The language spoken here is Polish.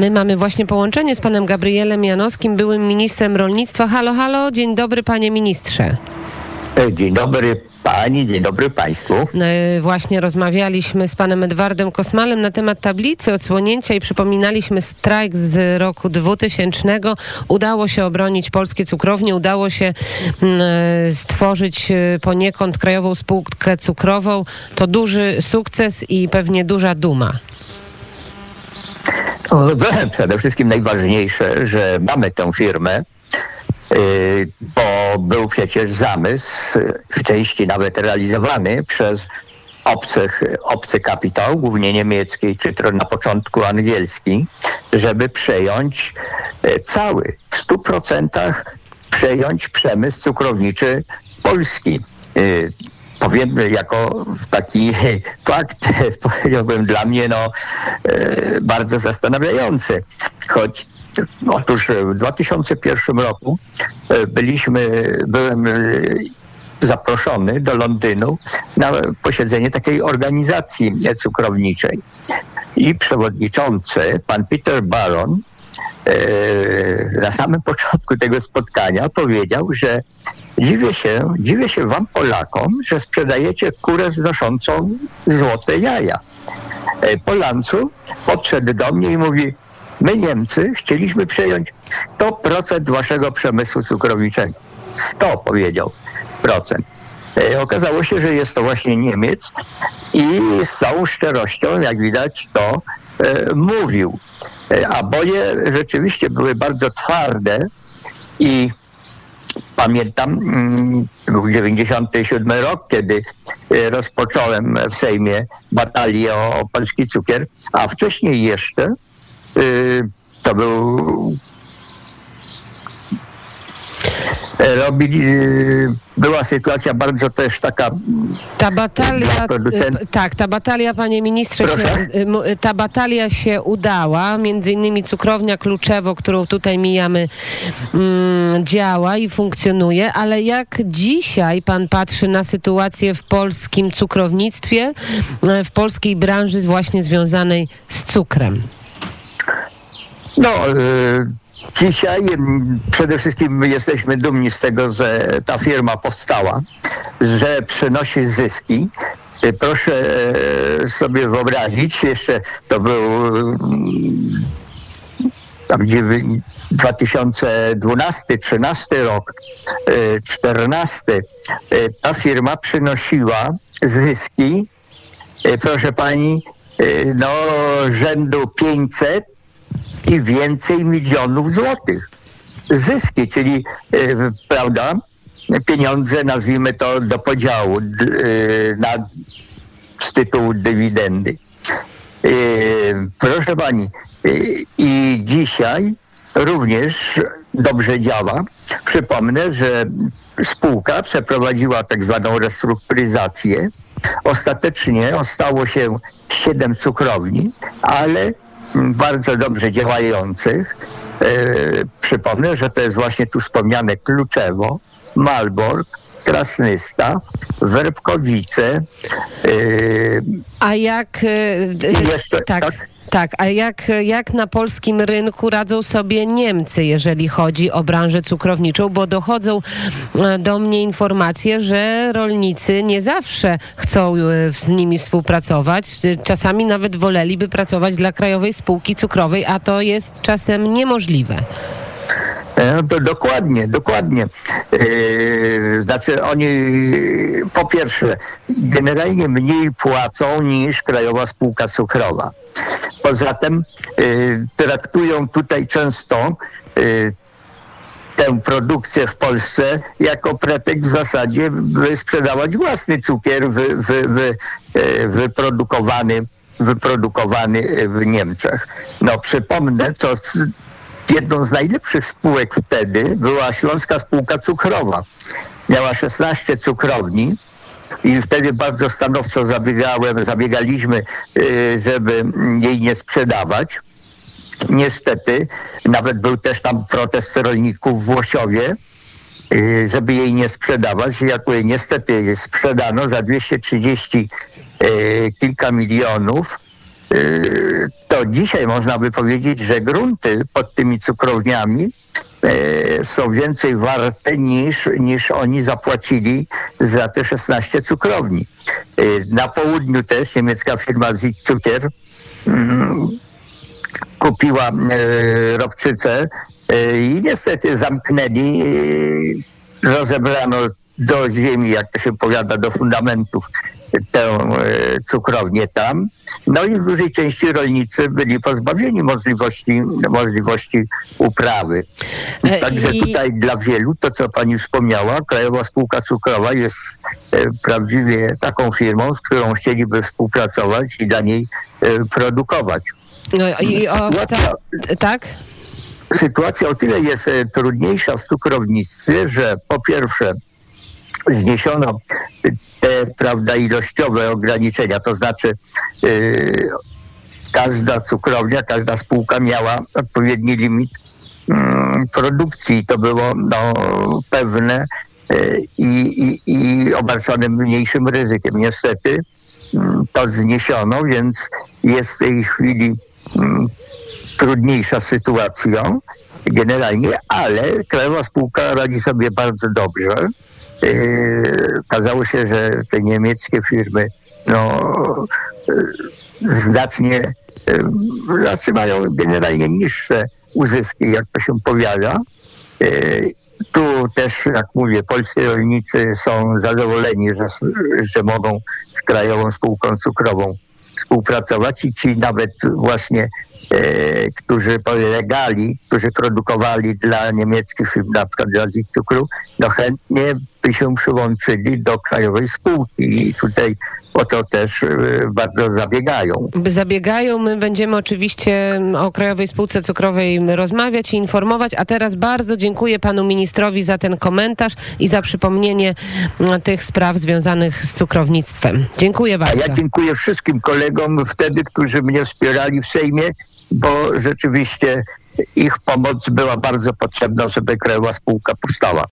my mamy właśnie połączenie z panem Gabrielem Janowskim, byłym ministrem rolnictwa. Halo, halo, dzień dobry panie ministrze. E, Dzień dobry pani, dzień dobry państwu. E, Właśnie rozmawialiśmy z panem Edwardem Kosmalem na temat tablicy odsłonięcia i przypominaliśmy strajk z roku 2000. Udało się obronić polskie cukrownie, udało się mm, e, stworzyć poniekąd krajową spółkę cukrową. To duży sukces i pewnie duża duma. No, Przede wszystkim najważniejsze, że mamy tę firmę, y, bo był przecież zamysł, y, w części nawet realizowany przez obcych, obcy kapitał, głównie niemiecki, czy na początku angielski, żeby przejąć y, cały, w stu procentach przejąć przemysł cukrowniczy polski. Powiem jako taki fakt, powiedziałbym dla mnie no, e, bardzo zastanawiający. Choć otóż w 2001 roku e, byliśmy, byłem e, zaproszony do Londynu na posiedzenie takiej organizacji cukrowniczej. I przewodniczący, pan Peter Baron, na samym początku tego spotkania powiedział, że dziwię się, dziwię się wam Polakom, że sprzedajecie kurę znoszącą złote jaja. E, Po lancu podszedł do mnie i mówi, my Niemcy chcieliśmy przejąć 100% waszego przemysłu cukrowniczego. 100 powiedział procent. E, Okazało się, że jest to właśnie Niemiec i z całą szczerością, jak widać, to mówił. A boje rzeczywiście były bardzo twarde i pamiętam, mm, był 97 rok, kiedy e, rozpocząłem w Sejmie batalię o, o polski cukier, a wcześniej jeszcze y, to był e, robili, y, była sytuacja bardzo też taka Ta batalia, y, tak, ta batalia, panie ministrze, Proszę? y, ta batalia się udała. Między innymi cukrownia Kluczewo, którą tutaj mijamy, mm, działa i funkcjonuje, ale jak dzisiaj pan patrzy na sytuację w polskim cukrownictwie, w polskiej branży właśnie związanej z cukrem? No, y, dzisiaj przede wszystkim my jesteśmy dumni z tego, że ta firma powstała, że przynosi zyski. Y, Proszę e, sobie wyobrazić, jeszcze to był mm, tam dziewię- 2012, 13 rok, y, 14, y, ta firma przynosiła zyski, y, proszę pani, y, no rzędu 500 i więcej milionów złotych. Zyski, czyli y, prawda, pieniądze, nazwijmy to do podziału y, na, z tytułu dywidendy. Y, Proszę pani, i dzisiaj również dobrze działa. Przypomnę, że spółka przeprowadziła tak zwaną restrukturyzację. Ostatecznie ostało się siedem cukrowni, ale bardzo dobrze działających. E, przypomnę, że to jest właśnie tu wspomniane Kluczewo, Malbork, Krasnysta, Werbkowice, e, A jak... I jeszcze- tak. tak? Tak, a jak, jak na polskim rynku radzą sobie Niemcy, jeżeli chodzi o branżę cukrowniczą, bo dochodzą e, do mnie informacje, że rolnicy nie zawsze chcą e, z nimi współpracować. Czasami nawet woleliby pracować dla Krajowej Spółki Cukrowej, a to jest czasem niemożliwe. E, To dokładnie, dokładnie. E, Znaczy oni po pierwsze generalnie mniej płacą niż Krajowa Spółka Cukrowa. Poza tym e, traktują tutaj często tę produkcję w Polsce jako pretekst w zasadzie, by sprzedawać własny cukier wy, wy, wy, wyprodukowany, wyprodukowany w Niemczech. No przypomnę, co jedną z najlepszych spółek wtedy była Śląska Spółka Cukrowa. Miała 16 cukrowni i wtedy bardzo stanowczo zabiegałem, zabiegaliśmy, y, żeby jej nie sprzedawać. Niestety, nawet był też tam protest rolników w Łosiowie, y, żeby jej nie sprzedawać. Jak niestety sprzedano za 230 y, kilka milionów to dzisiaj można by powiedzieć, że grunty pod tymi cukrowniami y, są więcej warte niż, niż oni zapłacili za te 16 cukrowni. Y, na południu też niemiecka firma Zitzukier mm, kupiła e, robczycę e, i niestety zamknęli, e, rozebrano do ziemi, jak to się powiada, do fundamentów tę e, cukrownię tam. No i w dużej części rolnicy byli pozbawieni możliwości, możliwości uprawy. E, Także i- tutaj dla wielu, to co pani wspomniała, Krajowa Spółka Cukrowa jest e, prawdziwie taką firmą, z którą chcieliby współpracować i dla niej produkować. No, i o, ta, tak? Sytuacja o tyle jest trudniejsza w cukrownictwie, że po pierwsze zniesiono te prawda ilościowe ograniczenia, to znaczy yy, każda cukrownia, każda spółka miała odpowiedni limit mm, produkcji. To było no, pewne yy, i, i, i obarczone mniejszym ryzykiem. Niestety mm, to zniesiono, więc jest w tej chwili mm, trudniejsza sytuacja generalnie, ale Krajowa Spółka radzi sobie bardzo dobrze. Yy, Okazało się, że te niemieckie firmy no, yy, znacznie, yy, znaczy mają generalnie niższe uzyski, jak to się powiada. Tu też, jak mówię, polscy rolnicy są zadowoleni, że, że mogą z Krajową Spółką Cukrową współpracować i ci nawet właśnie, którzy polegali, którzy produkowali dla niemieckich firm, na przykład dla Cukru, no chętnie by się przyłączyli do krajowej spółki i tutaj o to też e, bardzo zabiegają. Zabiegają. My będziemy oczywiście o Krajowej Spółce Cukrowej rozmawiać i informować. A teraz bardzo dziękuję panu ministrowi za ten komentarz i za przypomnienie tych spraw związanych z cukrownictwem. Dziękuję A bardzo. ja dziękuję wszystkim kolegom wtedy, którzy mnie wspierali w Sejmie, bo rzeczywiście ich pomoc była bardzo potrzebna, żeby krajowa spółka powstała.